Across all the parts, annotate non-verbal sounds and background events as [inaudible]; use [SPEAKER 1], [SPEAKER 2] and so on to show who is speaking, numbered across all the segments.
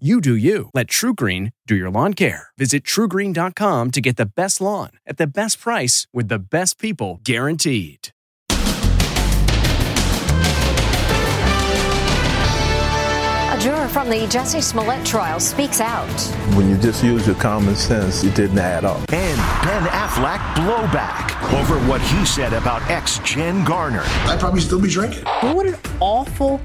[SPEAKER 1] You do you. Let TruGreen do your lawn care. Visit trugreen.com to get the best lawn at the best price with the best people guaranteed.
[SPEAKER 2] A juror from the Jussie Smollett trial speaks out.
[SPEAKER 3] When you just use your common sense, it didn't add up.
[SPEAKER 4] And Ben Affleck blowback over what he said about ex Jen Garner.
[SPEAKER 5] I'd probably still be drinking.
[SPEAKER 6] What an awful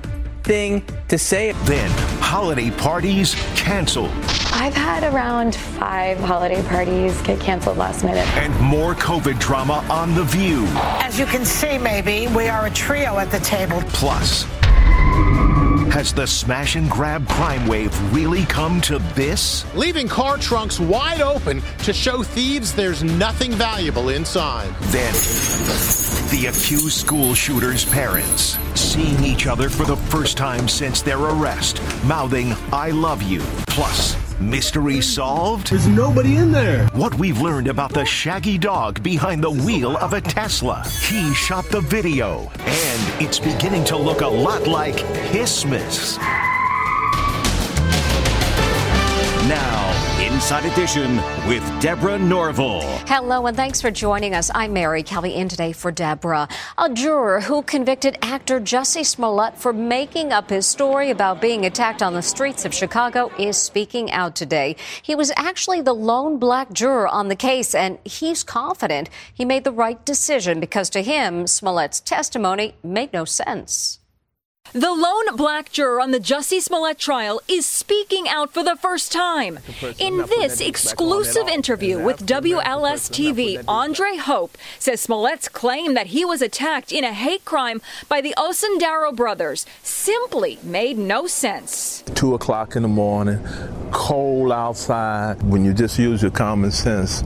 [SPEAKER 6] thing to say.
[SPEAKER 4] Then holiday parties canceled.
[SPEAKER 7] I've had around five holiday parties get canceled last minute.
[SPEAKER 4] And more COVID drama on The View.
[SPEAKER 8] As you can see, maybe, we are a trio at the table.
[SPEAKER 4] Plus, has the smash and grab crime wave really come to this?
[SPEAKER 9] Leaving car trunks wide open to show thieves there's nothing valuable inside.
[SPEAKER 4] Then, the accused school shooter's parents seeing each other for the first time since their arrest, mouthing, I love you. Plus, mystery solved?
[SPEAKER 10] There's nobody in there.
[SPEAKER 4] What we've learned about the shaggy dog behind the wheel of a Tesla. He shot the video, and it's beginning to look a lot like Christmas.
[SPEAKER 11] Now, Inside Edition with Deborah Norville.
[SPEAKER 2] Hello, and thanks for joining us. I'm Mary Kelly in today for Deborah. A juror who convicted actor Jussie Smollett for making up his story about being attacked on the streets of Chicago is speaking out today. He was actually the lone black juror on the case, and he's confident he made the right decision because to him, Smollett's testimony made no sense.
[SPEAKER 12] The lone black juror on the Jussie Smollett trial is speaking out for the first time. In this exclusive interview with WLS TV, Andre Hope says Smollett's claim that he was attacked in a hate crime by the Osundairo brothers simply made no sense.
[SPEAKER 3] Two o'clock in the morning, cold outside. When you just use your common sense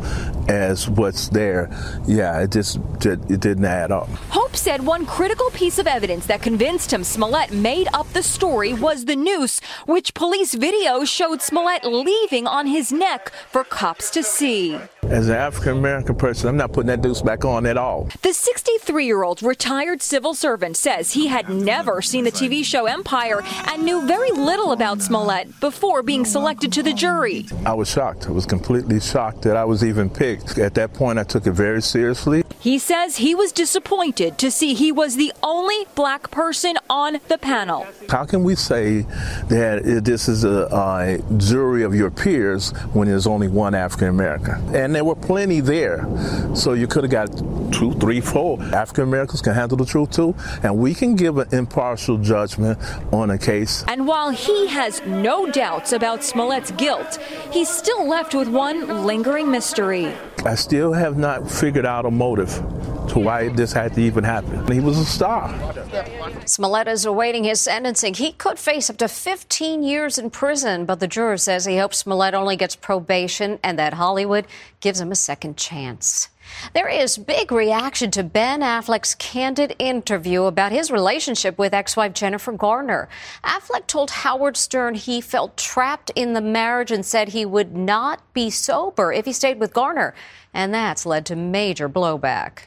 [SPEAKER 3] as what's there, yeah, it just it didn't add up.
[SPEAKER 12] Hope said one critical piece of evidence that convinced him Smollett made up the story was the noose, which police video showed Smollett leaving on his neck for cops to see.
[SPEAKER 3] As an African American person, I'm not putting that noose back on at all.
[SPEAKER 12] The 63 year old retired civil servant says he had never seen the TV show Empire and knew very little about Smollett before being selected to the jury.
[SPEAKER 3] I was shocked. I was completely shocked that I was even picked. At that point, I took it very seriously.
[SPEAKER 12] He says he was disappointed to see he was the only black person on the panel.
[SPEAKER 3] How can we say that this is a, a jury of your peers when there's only one African American? And there were plenty there. So you could have got two, three, four. African Americans can handle the truth too, and we can give an impartial judgment on a case.
[SPEAKER 12] And while he has no doubts about Smollett's guilt, he's still left with one lingering mystery.
[SPEAKER 3] I still have not figured out a motive to why this had to even happen. He was a star.
[SPEAKER 2] Smollett is awaiting his sentencing. He could face up to 15 years in prison, but the juror says he hopes Smollett only gets probation and that Hollywood gives him a second chance. There is big reaction to Ben Affleck's candid interview about his relationship with ex-wife Jennifer Garner. Affleck told Howard Stern he felt trapped in the marriage and said he would not be sober if he stayed with Garner, and that's led to major blowback.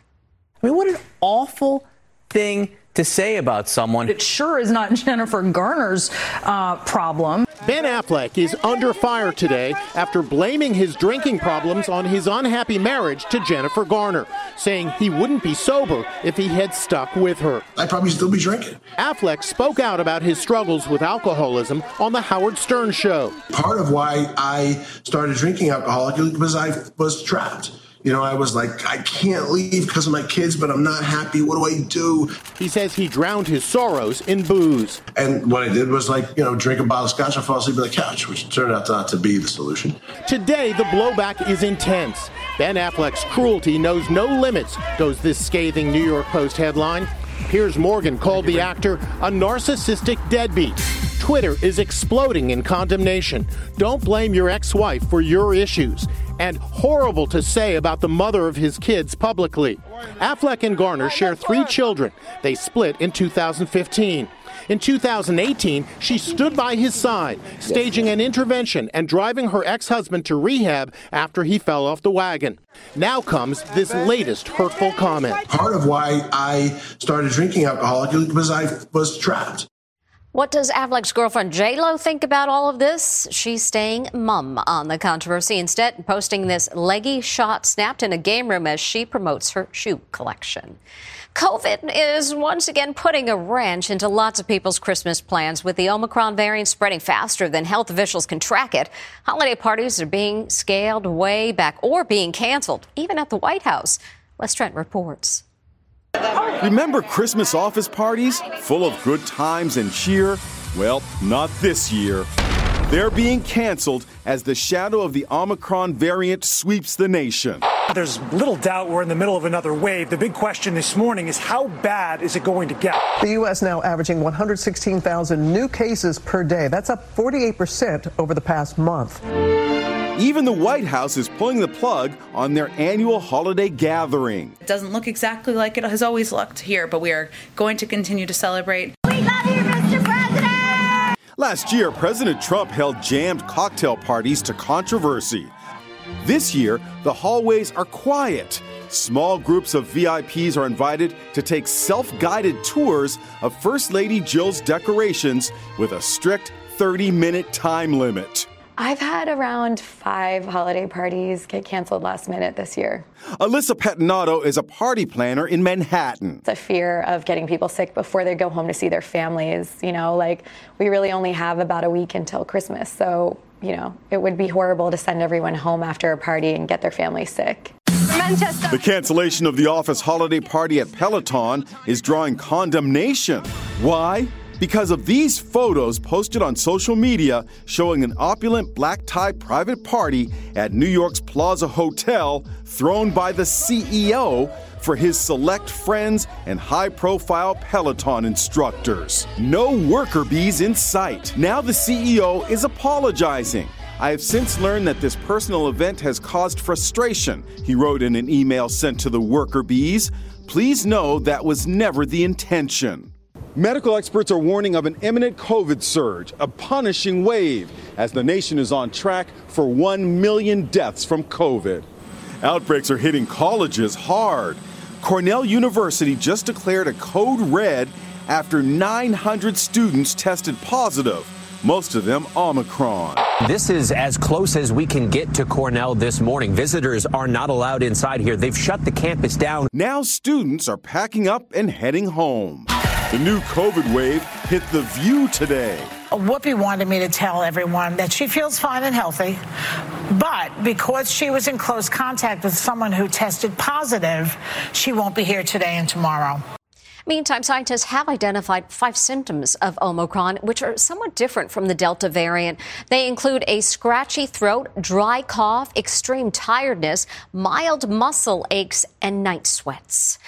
[SPEAKER 6] I mean, what an awful thing to say about someone.
[SPEAKER 13] It sure is not Jennifer Garner's uh, problem.
[SPEAKER 9] Ben Affleck is under fire today after blaming his drinking problems on his unhappy marriage to Jennifer Garner, saying he wouldn't be sober if he had stuck with her.
[SPEAKER 5] I'd probably still be drinking.
[SPEAKER 9] Affleck spoke out about his struggles with alcoholism on the Howard Stern show.
[SPEAKER 5] Part of why I started drinking alcohol was I was trapped. You know, I was like, I can't leave because of my kids, but I'm not happy. What do I do?
[SPEAKER 9] He says he drowned his sorrows in booze.
[SPEAKER 5] And what I did was like, you know, drink a bottle of scotch and fall asleep on the couch, which turned out not to be the solution.
[SPEAKER 9] Today, the blowback is intense. Ben Affleck's cruelty knows no limits, goes this scathing New York Post headline. Piers Morgan called the actor a narcissistic deadbeat. Twitter is exploding in condemnation. Don't blame your ex wife for your issues. And horrible to say about the mother of his kids publicly. Affleck and Garner share three children. They split in 2015. In 2018, she stood by his side, staging an intervention and driving her ex husband to rehab after he fell off the wagon. Now comes this latest hurtful comment.
[SPEAKER 5] Part of why I started drinking alcohol because I was trapped.
[SPEAKER 2] What does Affleck's girlfriend J-Lo think about all of this? She's staying mum on the controversy instead, posting this leggy shot snapped in a game room as she promotes her shoe collection. COVID is once again putting a wrench into lots of people's Christmas plans with the Omicron variant spreading faster than health officials can track it. Holiday parties are being scaled way back or being canceled, even at the White House. Les Trent reports.
[SPEAKER 10] Remember Christmas office parties full of good times and cheer? Well, not this year. They're being canceled as the shadow of the Omicron variant sweeps the nation.
[SPEAKER 14] There's little doubt we're in the middle of another wave. The big question this morning is how bad is it going to get?
[SPEAKER 15] The U.S. now averaging 116,000 new cases per day. That's up 48% over the past month.
[SPEAKER 10] Even the White House is pulling the plug on their annual holiday gathering.
[SPEAKER 16] It doesn't look exactly like it has always looked here, but we are going to continue to celebrate.
[SPEAKER 17] We love you, Mr. President!
[SPEAKER 10] Last year, President Trump held jammed cocktail parties to controversy. This year, the hallways are quiet. Small groups of VIPs are invited to take self guided tours of First Lady Jill's decorations with a strict 30 minute time limit.
[SPEAKER 7] I've had around five holiday parties get canceled last minute this year.
[SPEAKER 10] Alyssa Pettinato is a party planner in Manhattan.
[SPEAKER 7] The fear of getting people sick before they go home to see their families. You know, like we really only have about a week until Christmas. So, you know, it would be horrible to send everyone home after a party and get their family sick.
[SPEAKER 10] Manchester. The cancellation of the office holiday party at Peloton is drawing condemnation. Why? Because of these photos posted on social media showing an opulent black tie private party at New York's Plaza Hotel thrown by the CEO for his select friends and high profile Peloton instructors. No worker bees in sight. Now the CEO is apologizing. I have since learned that this personal event has caused frustration, he wrote in an email sent to the worker bees. Please know that was never the intention. Medical experts are warning of an imminent COVID surge, a punishing wave, as the nation is on track for 1 million deaths from COVID. Outbreaks are hitting colleges hard. Cornell University just declared a code red after 900 students tested positive most of them Omicron.
[SPEAKER 18] This is as close as we can get to Cornell this morning. Visitors are not allowed inside here. They've shut the campus down.
[SPEAKER 10] Now students are packing up and heading home. The new COVID wave hit the view today.
[SPEAKER 8] Whoopi wanted me to tell everyone that she feels fine and healthy, but because she was in close contact with someone who tested positive, she won't be here today and tomorrow.
[SPEAKER 2] Meantime, scientists have identified five symptoms of Omicron, which are somewhat different from the Delta variant. They include a scratchy throat, dry cough, extreme tiredness, mild muscle aches, and night sweats.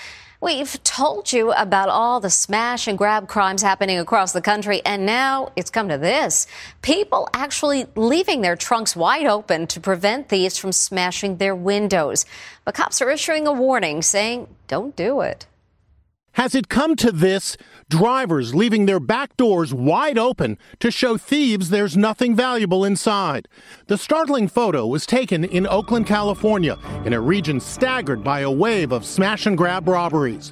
[SPEAKER 2] We've told you about all the smash and grab crimes happening across the country, and now it's come to this. People actually leaving their trunks wide open to prevent thieves from smashing their windows. But cops are issuing a warning saying, don't do it.
[SPEAKER 9] Has it come to this? Drivers leaving their back doors wide open to show thieves there's nothing valuable inside. The startling photo was taken in Oakland, California, in a region staggered by a wave of smash and grab robberies.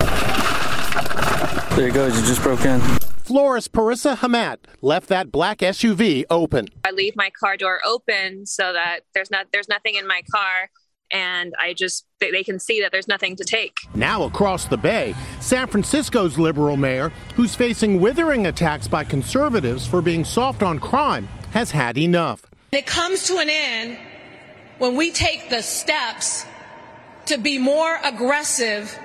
[SPEAKER 19] There it goes, you just broke in.
[SPEAKER 9] Florist Parissa Hamat left that black SUV open.
[SPEAKER 20] I leave my car door open so that there's not there's nothing in my car and I just they can see that there's nothing to take.
[SPEAKER 9] Now across the bay, San Francisco's liberal mayor, who's facing withering attacks by conservatives for being soft on crime, has had enough.
[SPEAKER 21] It comes to an end when we take the steps to be more aggressive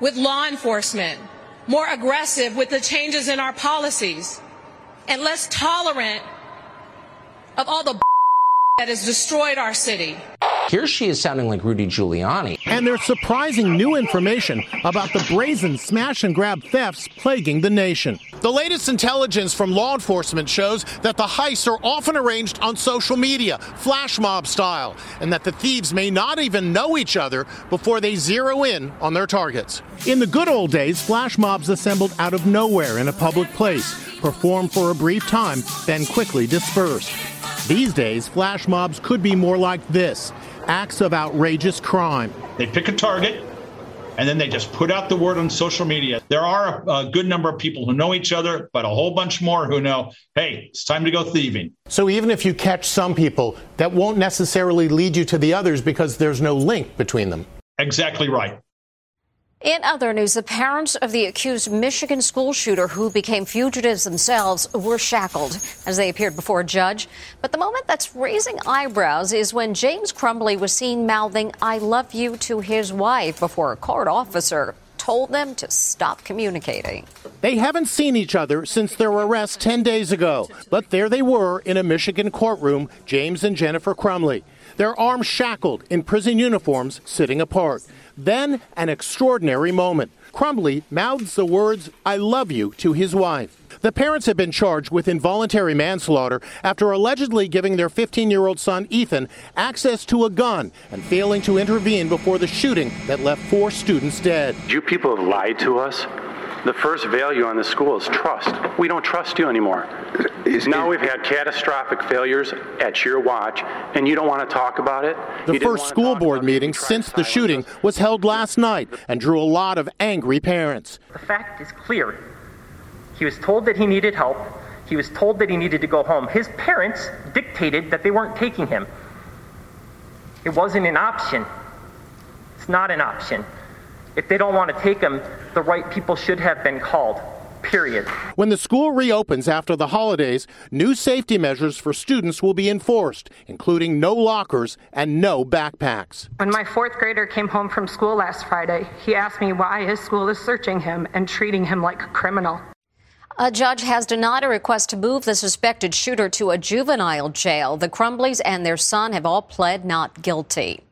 [SPEAKER 21] with law enforcement, more aggressive with the changes in our policies, and less tolerant of all the [laughs] that has destroyed our city.
[SPEAKER 22] Here she is sounding like Rudy Giuliani.
[SPEAKER 9] And there's surprising new information about the brazen smash and grab thefts plaguing the nation. The latest intelligence from law enforcement shows that the heists are often arranged on social media, flash mob style, and that the thieves may not even know each other before they zero in on their targets. In the good old days, flash mobs assembled out of nowhere in a public place, performed for a brief time, then quickly dispersed. These days, flash mobs could be more like this acts of outrageous crime.
[SPEAKER 23] They pick a target and then they just put out the word on social media. There are a, a, good number of people who know each other, but a whole bunch more who know, hey, it's time to go thieving.
[SPEAKER 9] So even if you catch some people, that won't necessarily lead you to the others because there's no link between them.
[SPEAKER 23] Exactly right.
[SPEAKER 2] In other news, the parents of the accused Michigan school shooter who became fugitives themselves were shackled as they appeared before a judge. But the moment that's raising eyebrows is when James Crumbley was seen mouthing, I love you to his wife before a court officer told them to stop communicating.
[SPEAKER 9] They haven't seen each other since their arrest 10 days ago, but there they were in a Michigan courtroom, James and Jennifer Crumbley, their arms shackled in prison uniforms, sitting apart. Then, an extraordinary moment. Crumbley mouths the words, I love you, to his wife. The parents have been charged with involuntary manslaughter after allegedly giving their 15 year old son, Ethan, access to a gun and failing to intervene before the shooting that left four students dead.
[SPEAKER 24] You people have lied to us. The first value on the school is trust. We don't trust you anymore. Is, now we've had catastrophic failures at your watch, and you don't want to talk about it.
[SPEAKER 9] The first school board meeting since the shooting was held last night and drew a lot of angry parents.
[SPEAKER 25] The fact is clear. He was told that he needed help. He was told that he needed to go home. His parents dictated that they weren't taking him. It wasn't an option. It's not an option. If they don't want to take him, the right people should have been called. Period.
[SPEAKER 9] When the school reopens after the holidays, new safety measures for students will be enforced, including no lockers and no backpacks.
[SPEAKER 26] When my fourth grader came home from school last Friday, he asked me why his school is searching him and treating him like a criminal.
[SPEAKER 2] A judge has denied a request to move the suspected shooter to a juvenile jail. The Crumbleys and their son have all pled not guilty.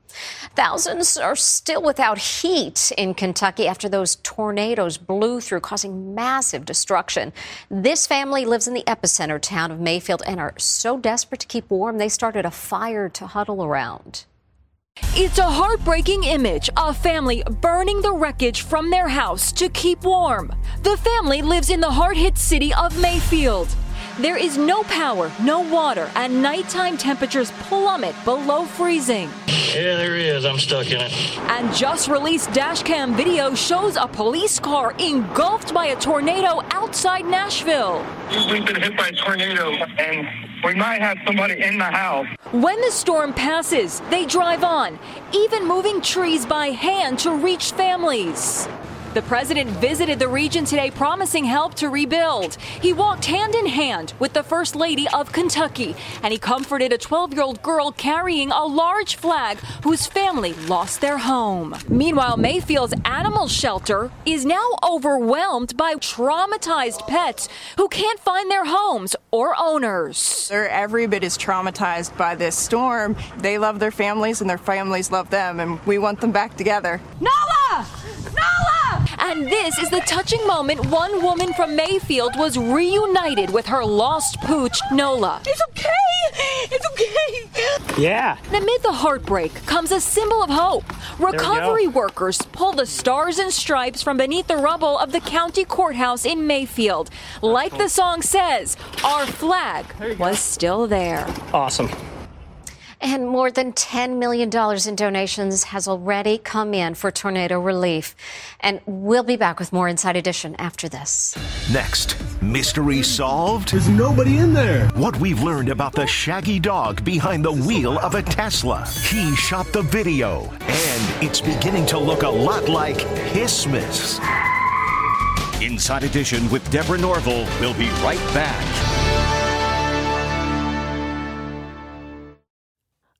[SPEAKER 2] Thousands are still without heat in Kentucky after those tornadoes blew through, causing massive destruction. This family lives in the epicenter town of Mayfield and are so desperate to keep warm they started a fire to huddle around.
[SPEAKER 12] It's a heartbreaking image a family burning the wreckage from their house to keep warm. The family lives in the hard hit city of Mayfield. There is no power, no water, and nighttime temperatures plummet below freezing.
[SPEAKER 27] Yeah, there he is. I'm stuck in it.
[SPEAKER 12] And just released dashcam video shows a police car engulfed by a tornado outside Nashville.
[SPEAKER 28] We've been hit by a tornado, and we might have somebody in the house.
[SPEAKER 12] When the storm passes, they drive on, even moving trees by hand to reach families. The president visited the region today promising help to rebuild. He walked hand in hand with the First Lady of Kentucky, and he comforted a 12 year old girl carrying a large flag whose family lost their home. Meanwhile, Mayfield's animal shelter is now overwhelmed by traumatized pets who can't find their homes or owners.
[SPEAKER 29] They're every bit as traumatized by this storm. They love their families, and their families love them, and we want them back together.
[SPEAKER 12] Nola! Nola! And this is the touching moment one woman from Mayfield was reunited with her lost pooch, Nola.
[SPEAKER 29] It's okay! It's okay!
[SPEAKER 27] Yeah.
[SPEAKER 12] And Amid the heartbreak comes a symbol of hope. Recovery workers pull the stars and stripes from beneath the rubble of the county courthouse in Mayfield. Like the song says, our flag was still there.
[SPEAKER 27] Awesome.
[SPEAKER 2] And more than $10 million in donations has already come in for tornado relief. And we'll be back with more Inside Edition after this.
[SPEAKER 4] Next, mystery solved?
[SPEAKER 5] There's nobody in there.
[SPEAKER 4] What we've learned about the shaggy dog behind the wheel of a Tesla. He shot the video, and it's beginning to look a lot like Christmas. Inside Edition with Deborah Norville. We'll be right back.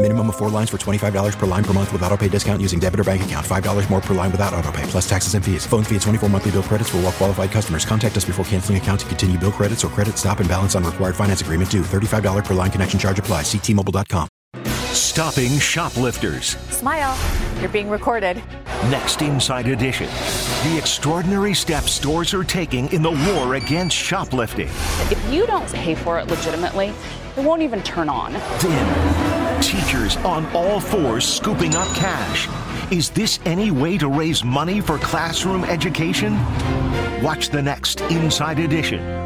[SPEAKER 30] Minimum of four lines for $25 per line per month with auto pay discount using debit or bank account. $5 more per line without auto pay, plus taxes and fees. Phone fee at 24 monthly bill credits for well qualified customers. Contact us before canceling account to continue bill credits or credit stop and balance on required finance agreement due. $35 per line connection charge applies. Ctmobile.com.
[SPEAKER 4] Stopping shoplifters.
[SPEAKER 31] Smile. You're being recorded.
[SPEAKER 4] Next Inside Edition. The extraordinary steps stores are taking in the war against shoplifting.
[SPEAKER 31] If you don't pay for it legitimately, it won't even turn on.
[SPEAKER 4] Then, teachers on all fours scooping up cash. Is this any way to raise money for classroom education? Watch the next Inside Edition.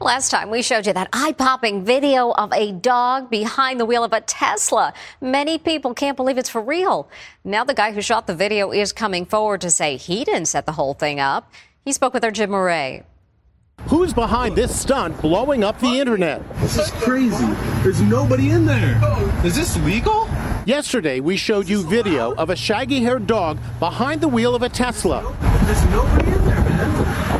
[SPEAKER 2] Last time we showed you that eye popping video of a dog behind the wheel of a Tesla. Many people can't believe it's for real. Now the guy who shot the video is coming forward to say he didn't set the whole thing up. He spoke with our Jim Murray.
[SPEAKER 9] Who's behind this stunt blowing up the internet?
[SPEAKER 5] This is crazy. There's nobody in there.
[SPEAKER 9] Is this legal? Yesterday, we showed you video of a shaggy haired dog behind the wheel of a Tesla.
[SPEAKER 5] There's nobody in there, man.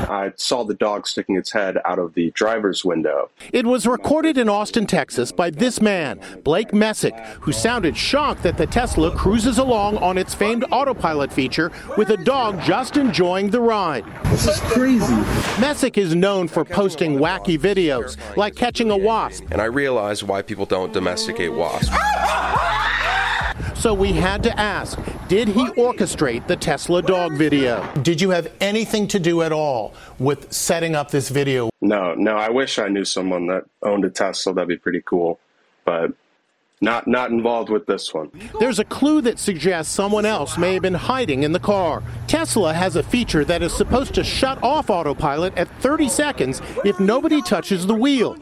[SPEAKER 32] I saw the dog sticking its head out of the driver's window.
[SPEAKER 9] It was recorded in Austin, Texas by this man, Blake Messick, who sounded shocked that the Tesla cruises along on its famed autopilot feature with a dog just enjoying the ride.
[SPEAKER 5] This is crazy.
[SPEAKER 9] Messick is known for posting wacky videos, like catching a wasp.
[SPEAKER 33] And I realized why people don't domesticate wasps. [laughs]
[SPEAKER 9] So we had to ask did he orchestrate the Tesla dog video? Did you have anything to do at all with setting up this video?
[SPEAKER 32] No, no. I wish I knew someone that owned a Tesla. That'd be pretty cool. But not not involved with this one.
[SPEAKER 9] There's a clue that suggests someone else may have been hiding in the car. Tesla has a feature that is supposed to shut off autopilot at 30 seconds if nobody touches the wheel.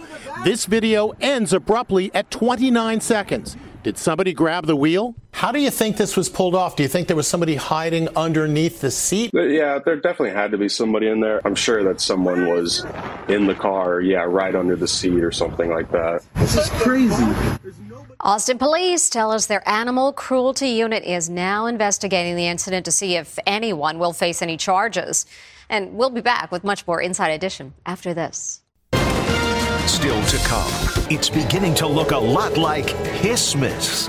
[SPEAKER 9] This video ends abruptly at 29 seconds. Did somebody grab the wheel? How do you think this was pulled off? Do you think there was somebody hiding underneath the seat?
[SPEAKER 32] Yeah, there definitely had to be somebody in there. I'm sure that someone was in the car, yeah, right under the seat or something like that.
[SPEAKER 5] This is crazy.
[SPEAKER 2] Austin police tell us their animal cruelty unit is now investigating the incident to see if anyone will face any charges. And we'll be back with much more Inside Edition after this.
[SPEAKER 4] Still to come, it's beginning to look a lot like Hissmas.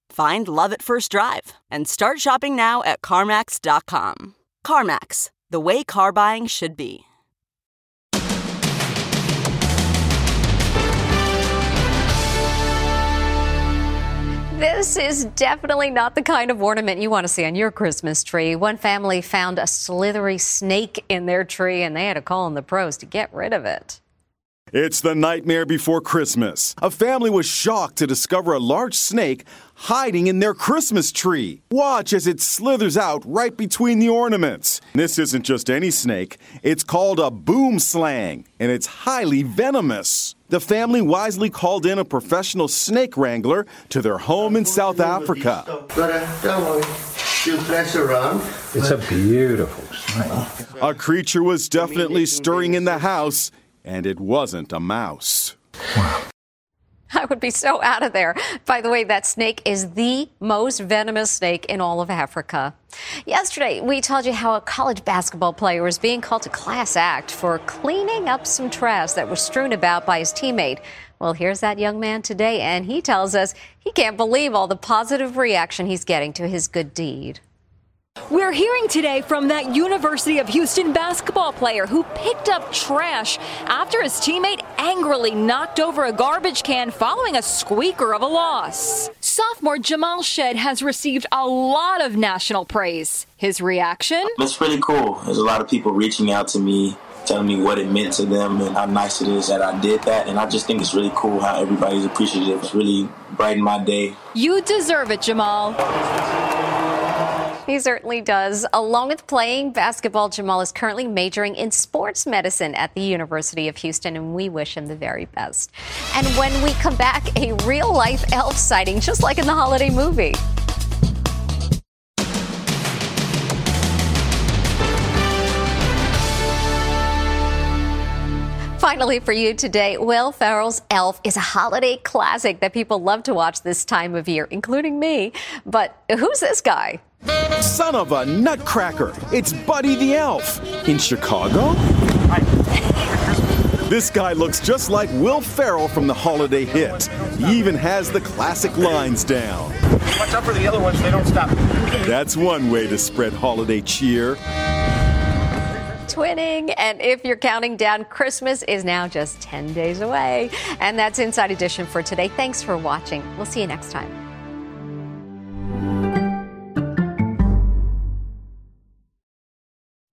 [SPEAKER 34] Find love at first drive and start shopping now at CarMax.com. CarMax, the way car buying should be.
[SPEAKER 2] This is definitely not the kind of ornament you want to see on your Christmas tree. One family found a slithery snake in their tree and they had to call in the pros to get rid of it.
[SPEAKER 10] It's the nightmare before Christmas. A family was shocked to discover a large snake hiding in their Christmas tree. Watch as it slithers out right between the ornaments. This isn't just any snake, it's called a boomslang, and it's highly venomous. the family wisely called in a professional snake wrangler to their home in South Africa.
[SPEAKER 35] It's a beautiful snake.
[SPEAKER 10] A creature was definitely stirring in the house, and it wasn't a mouse. [laughs]
[SPEAKER 2] I would be so out of there. By the way, that snake is the most venomous snake in all of Africa. Yesterday, we told you how a college basketball player was being called to class act for cleaning up some trash that was strewn about by his teammate. Well, here's that young man today, and he tells us he can't believe all the positive reaction he's getting to his good deed.
[SPEAKER 12] We're hearing today from that University of Houston basketball player who picked up trash after his teammate angrily knocked over a garbage can following a squeaker of a loss. Sophomore Jamal Shead has received a lot of national praise. His reaction?
[SPEAKER 36] It's pretty cool. There's a lot of people reaching out to me telling me what it meant to them and how nice it is that I did that. And I just think it's really cool how everybody's appreciative. It's really brightened my day.
[SPEAKER 12] You deserve it, Jamal.
[SPEAKER 2] He certainly does. Along with playing basketball, Jamal is currently majoring in sports medicine at the University of Houston, and we wish him the very best. And when we come back, a real life elf sighting, just like in the holiday movie. Finally, for you today, Will Ferrell's Elf is a holiday classic that people love to watch this time of year, including me. But who's this guy?
[SPEAKER 10] Son of a nutcracker! It's Buddy the Elf in Chicago. This guy looks just like Will Ferrell from the holiday hit. He even has the classic lines down.
[SPEAKER 25] Watch out for the other ones, they don't stop.
[SPEAKER 10] That's one way to spread holiday cheer.
[SPEAKER 2] Twinning, and if you're counting down, Christmas is now just 10 days away. And that's Inside Edition for today. Thanks for watching. We'll see you next time.